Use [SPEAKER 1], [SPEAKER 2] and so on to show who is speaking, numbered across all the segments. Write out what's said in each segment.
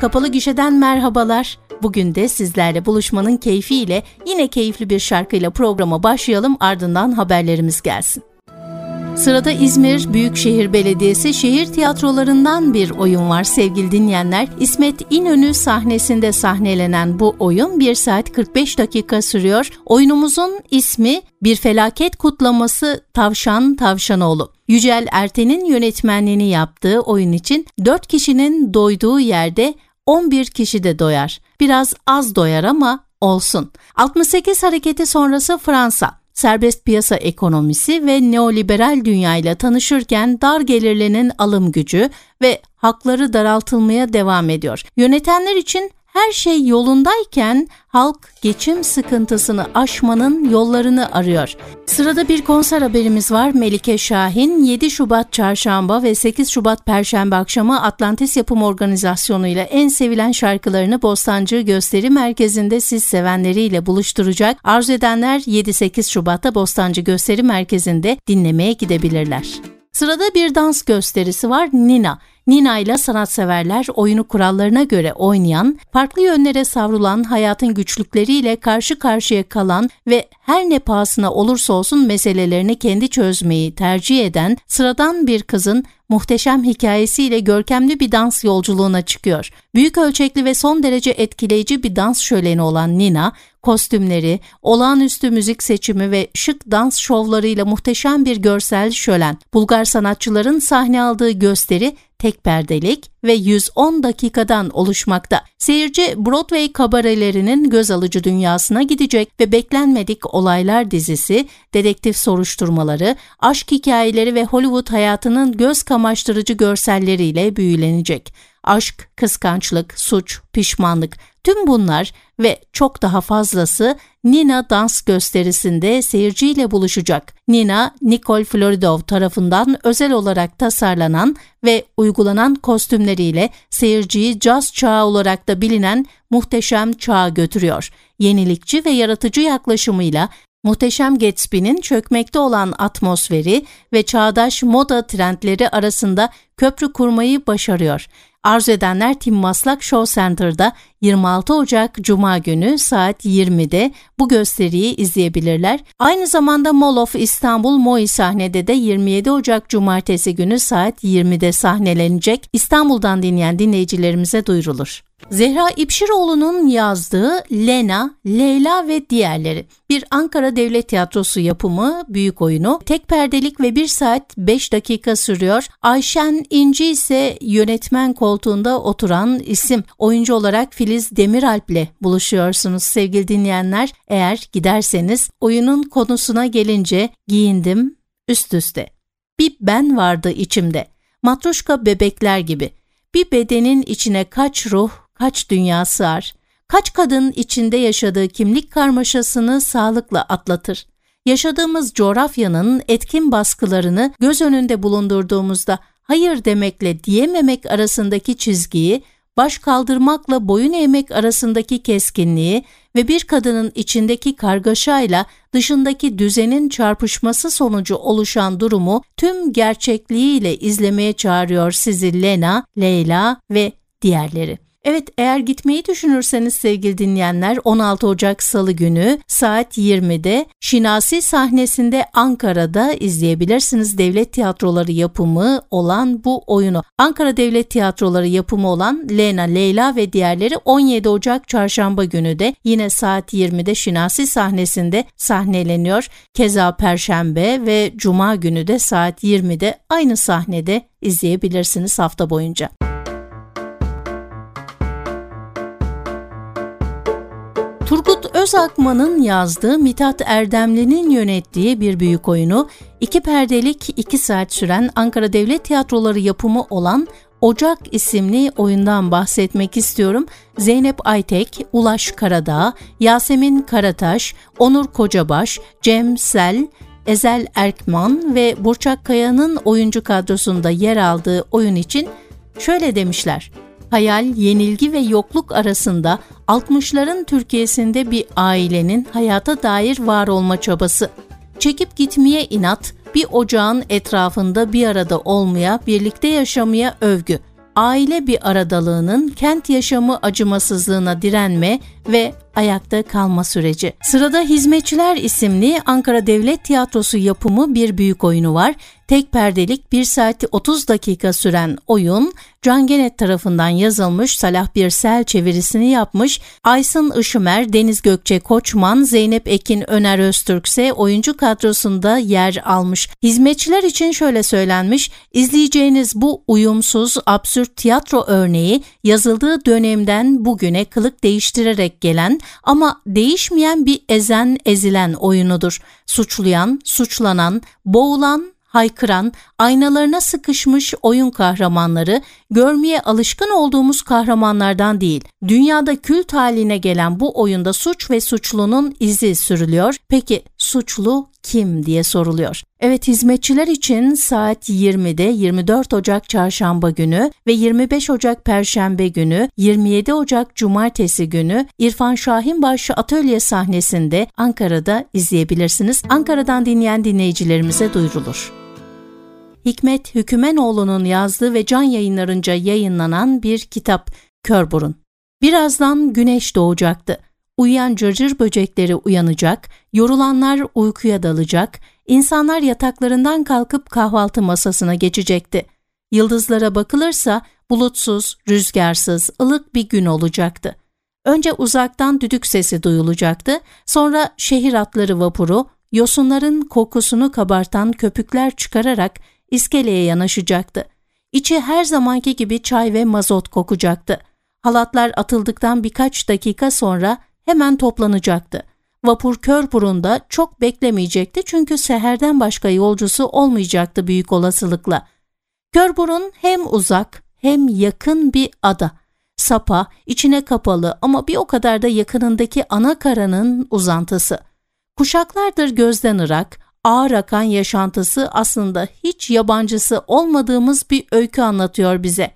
[SPEAKER 1] Kapalı Gişe'den merhabalar. Bugün de sizlerle buluşmanın keyfiyle yine keyifli bir şarkıyla programa başlayalım ardından haberlerimiz gelsin. Sırada İzmir Büyükşehir Belediyesi şehir tiyatrolarından bir oyun var sevgili dinleyenler. İsmet İnönü sahnesinde sahnelenen bu oyun 1 saat 45 dakika sürüyor. Oyunumuzun ismi Bir Felaket Kutlaması Tavşan Tavşanoğlu. Yücel Erten'in yönetmenliğini yaptığı oyun için 4 kişinin doyduğu yerde 11 kişi de doyar. Biraz az doyar ama olsun. 68 hareketi sonrası Fransa serbest piyasa ekonomisi ve neoliberal dünyayla tanışırken dar gelirlinin alım gücü ve hakları daraltılmaya devam ediyor. Yönetenler için her şey yolundayken halk geçim sıkıntısını aşmanın yollarını arıyor. Sırada bir konser haberimiz var. Melike Şahin 7 Şubat Çarşamba ve 8 Şubat Perşembe akşamı Atlantis Yapım Organizasyonu ile en sevilen şarkılarını Bostancı Gösteri Merkezi'nde siz sevenleriyle buluşturacak. Arzu edenler 7-8 Şubat'ta Bostancı Gösteri Merkezi'nde dinlemeye gidebilirler. Sırada bir dans gösterisi var Nina. Nina ile sanatseverler oyunu kurallarına göre oynayan, farklı yönlere savrulan hayatın güçlükleriyle karşı karşıya kalan ve her ne pahasına olursa olsun meselelerini kendi çözmeyi tercih eden sıradan bir kızın muhteşem hikayesiyle görkemli bir dans yolculuğuna çıkıyor. Büyük ölçekli ve son derece etkileyici bir dans şöleni olan Nina, kostümleri, olağanüstü müzik seçimi ve şık dans şovlarıyla muhteşem bir görsel şölen. Bulgar sanatçıların sahne aldığı gösteri tek perdelik ve 110 dakikadan oluşmakta. Seyirci Broadway kabarelerinin göz alıcı dünyasına gidecek ve beklenmedik olaylar dizisi, dedektif soruşturmaları, aşk hikayeleri ve Hollywood hayatının göz kamaştırıcı görselleriyle büyülenecek aşk, kıskançlık, suç, pişmanlık tüm bunlar ve çok daha fazlası Nina dans gösterisinde seyirciyle buluşacak. Nina, Nicole Floridov tarafından özel olarak tasarlanan ve uygulanan kostümleriyle seyirciyi caz çağı olarak da bilinen muhteşem çağa götürüyor. Yenilikçi ve yaratıcı yaklaşımıyla Muhteşem Gatsby'nin çökmekte olan atmosferi ve çağdaş moda trendleri arasında köprü kurmayı başarıyor. Arzu edenler Tim Maslak Show Center'da 26 Ocak Cuma günü saat 20'de bu gösteriyi izleyebilirler. Aynı zamanda Mall of İstanbul Moi sahnede de 27 Ocak Cumartesi günü saat 20'de sahnelenecek. İstanbul'dan dinleyen dinleyicilerimize duyurulur. Zehra İpşiroğlu'nun yazdığı Lena, Leyla ve diğerleri bir Ankara Devlet Tiyatrosu yapımı büyük oyunu. Tek perdelik ve 1 saat 5 dakika sürüyor. Ayşen İnci ise yönetmen koltuğunda oturan isim. Oyuncu olarak Filiz Demiralp ile buluşuyorsunuz sevgili dinleyenler. Eğer giderseniz oyunun konusuna gelince giyindim üst üste. Bir ben vardı içimde. Matruşka bebekler gibi. Bir bedenin içine kaç ruh, kaç dünya sığar, kaç kadın içinde yaşadığı kimlik karmaşasını sağlıkla atlatır. Yaşadığımız coğrafyanın etkin baskılarını göz önünde bulundurduğumuzda hayır demekle diyememek arasındaki çizgiyi, baş kaldırmakla boyun eğmek arasındaki keskinliği ve bir kadının içindeki kargaşayla dışındaki düzenin çarpışması sonucu oluşan durumu tüm gerçekliğiyle izlemeye çağırıyor sizi Lena, Leyla ve diğerleri. Evet eğer gitmeyi düşünürseniz sevgili dinleyenler 16 Ocak Salı günü saat 20'de Şinasi sahnesinde Ankara'da izleyebilirsiniz. Devlet tiyatroları yapımı olan bu oyunu. Ankara Devlet Tiyatroları yapımı olan Lena, Leyla ve diğerleri 17 Ocak Çarşamba günü de yine saat 20'de Şinasi sahnesinde sahneleniyor. Keza Perşembe ve Cuma günü de saat 20'de aynı sahnede izleyebilirsiniz hafta boyunca. Turgut Özakman'ın yazdığı Mithat Erdemli'nin yönettiği bir büyük oyunu, iki perdelik iki saat süren Ankara Devlet Tiyatroları yapımı olan Ocak isimli oyundan bahsetmek istiyorum. Zeynep Aytek, Ulaş Karadağ, Yasemin Karataş, Onur Kocabaş, Cem Sel, Ezel Erkman ve Burçak Kaya'nın oyuncu kadrosunda yer aldığı oyun için şöyle demişler. Hayal, yenilgi ve yokluk arasında 60'ların Türkiye'sinde bir ailenin hayata dair var olma çabası. Çekip gitmeye inat, bir ocağın etrafında bir arada olmaya, birlikte yaşamaya övgü. aile bir aradalığının kent yaşamı acımasızlığına direnme ve ayakta kalma süreci. Sırada Hizmetçiler isimli Ankara Devlet Tiyatrosu yapımı bir büyük oyunu var. Tek perdelik 1 saati 30 dakika süren oyun Can Genet tarafından yazılmış Salah Birsel çevirisini yapmış. Aysın Işımer, Deniz Gökçe Koçman, Zeynep Ekin Öner Öztürk ise oyuncu kadrosunda yer almış. Hizmetçiler için şöyle söylenmiş, izleyeceğiniz bu uyumsuz, absürt tiyatro örneği yazıldığı dönemden bugüne kılık değiştirerek gelen ama değişmeyen bir ezen ezilen oyunudur. Suçlayan, suçlanan, boğulan, haykıran, aynalarına sıkışmış oyun kahramanları görmeye alışkın olduğumuz kahramanlardan değil. Dünyada kült haline gelen bu oyunda suç ve suçlunun izi sürülüyor. Peki suçlu kim diye soruluyor. Evet hizmetçiler için saat 20'de 24 Ocak çarşamba günü ve 25 Ocak perşembe günü 27 Ocak cumartesi günü İrfan Şahinbaşı atölye sahnesinde Ankara'da izleyebilirsiniz. Ankara'dan dinleyen dinleyicilerimize duyurulur. Hikmet Hükümenoğlu'nun yazdığı ve can yayınlarınca yayınlanan bir kitap Körburun. Birazdan güneş doğacaktı. Uyuyan cırcır böcekleri uyanacak, yorulanlar uykuya dalacak, insanlar yataklarından kalkıp kahvaltı masasına geçecekti. Yıldızlara bakılırsa bulutsuz, rüzgarsız, ılık bir gün olacaktı. Önce uzaktan düdük sesi duyulacaktı, sonra şehir atları vapuru, yosunların kokusunu kabartan köpükler çıkararak iskeleye yanaşacaktı. İçi her zamanki gibi çay ve mazot kokacaktı. Halatlar atıldıktan birkaç dakika sonra hemen toplanacaktı. Vapur Körburun'da çok beklemeyecekti çünkü seherden başka yolcusu olmayacaktı büyük olasılıkla. Körburun hem uzak hem yakın bir ada. Sapa, içine kapalı ama bir o kadar da yakınındaki ana karanın uzantısı. Kuşaklardır gözden ırak, ağır akan yaşantısı aslında hiç yabancısı olmadığımız bir öykü anlatıyor bize.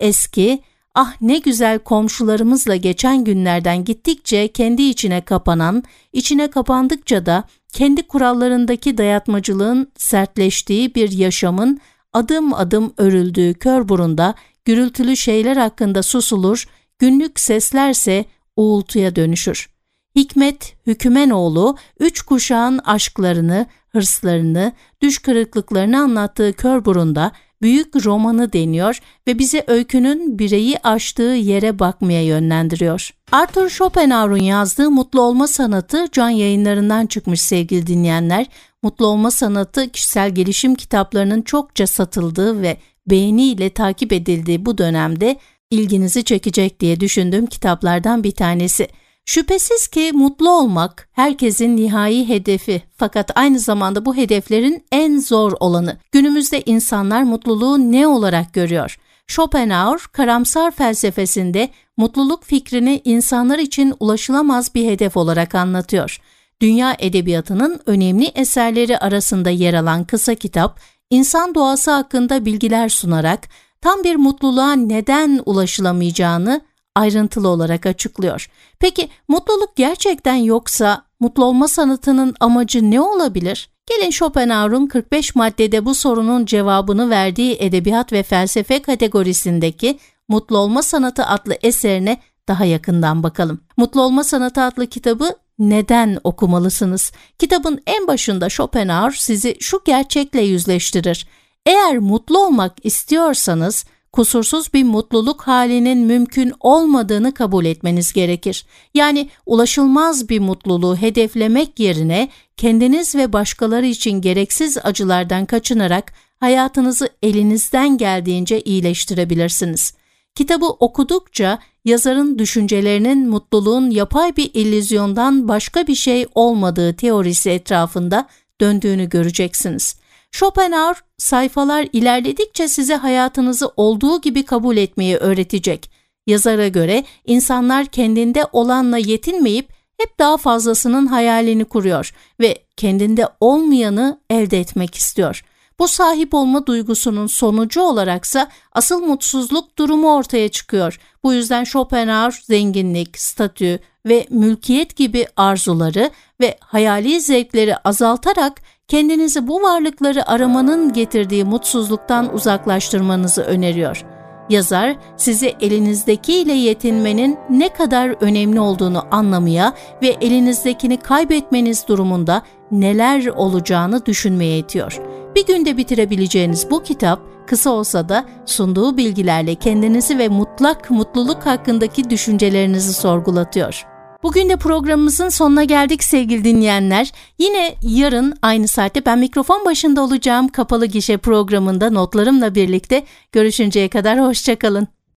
[SPEAKER 1] Eski, ah ne güzel komşularımızla geçen günlerden gittikçe kendi içine kapanan, içine kapandıkça da kendi kurallarındaki dayatmacılığın sertleştiği bir yaşamın adım adım örüldüğü kör burunda gürültülü şeyler hakkında susulur, günlük seslerse uğultuya dönüşür. Hikmet Hükümenoğlu üç kuşağın aşklarını, hırslarını, düş kırıklıklarını anlattığı kör burunda büyük romanı deniyor ve bize öykünün bireyi aştığı yere bakmaya yönlendiriyor. Arthur Schopenhauer'un yazdığı Mutlu Olma Sanatı can yayınlarından çıkmış sevgili dinleyenler. Mutlu Olma Sanatı kişisel gelişim kitaplarının çokça satıldığı ve beğeniyle takip edildiği bu dönemde ilginizi çekecek diye düşündüğüm kitaplardan bir tanesi. Şüphesiz ki mutlu olmak herkesin nihai hedefi fakat aynı zamanda bu hedeflerin en zor olanı. Günümüzde insanlar mutluluğu ne olarak görüyor? Schopenhauer karamsar felsefesinde mutluluk fikrini insanlar için ulaşılamaz bir hedef olarak anlatıyor. Dünya edebiyatının önemli eserleri arasında yer alan kısa kitap, insan doğası hakkında bilgiler sunarak tam bir mutluluğa neden ulaşılamayacağını ayrıntılı olarak açıklıyor. Peki mutluluk gerçekten yoksa mutlu olma sanatının amacı ne olabilir? Gelin Schopenhauer'un 45 maddede bu sorunun cevabını verdiği edebiyat ve felsefe kategorisindeki Mutlu Olma Sanatı adlı eserine daha yakından bakalım. Mutlu Olma Sanatı adlı kitabı neden okumalısınız? Kitabın en başında Schopenhauer sizi şu gerçekle yüzleştirir. Eğer mutlu olmak istiyorsanız kusursuz bir mutluluk halinin mümkün olmadığını kabul etmeniz gerekir. Yani ulaşılmaz bir mutluluğu hedeflemek yerine kendiniz ve başkaları için gereksiz acılardan kaçınarak hayatınızı elinizden geldiğince iyileştirebilirsiniz. Kitabı okudukça yazarın düşüncelerinin mutluluğun yapay bir illüzyondan başka bir şey olmadığı teorisi etrafında döndüğünü göreceksiniz. Schopenhauer sayfalar ilerledikçe size hayatınızı olduğu gibi kabul etmeyi öğretecek. Yazara göre insanlar kendinde olanla yetinmeyip hep daha fazlasının hayalini kuruyor ve kendinde olmayanı elde etmek istiyor. Bu sahip olma duygusunun sonucu olaraksa asıl mutsuzluk durumu ortaya çıkıyor. Bu yüzden Schopenhauer zenginlik, statü ve mülkiyet gibi arzuları ve hayali zevkleri azaltarak kendinizi bu varlıkları aramanın getirdiği mutsuzluktan uzaklaştırmanızı öneriyor. Yazar sizi elinizdekiyle yetinmenin ne kadar önemli olduğunu anlamaya ve elinizdekini kaybetmeniz durumunda neler olacağını düşünmeye itiyor. Bir günde bitirebileceğiniz bu kitap kısa olsa da sunduğu bilgilerle kendinizi ve mutlak mutluluk hakkındaki düşüncelerinizi sorgulatıyor. Bugün de programımızın sonuna geldik sevgili dinleyenler. Yine yarın aynı saatte ben mikrofon başında olacağım kapalı gişe programında notlarımla birlikte görüşünceye kadar hoşçakalın.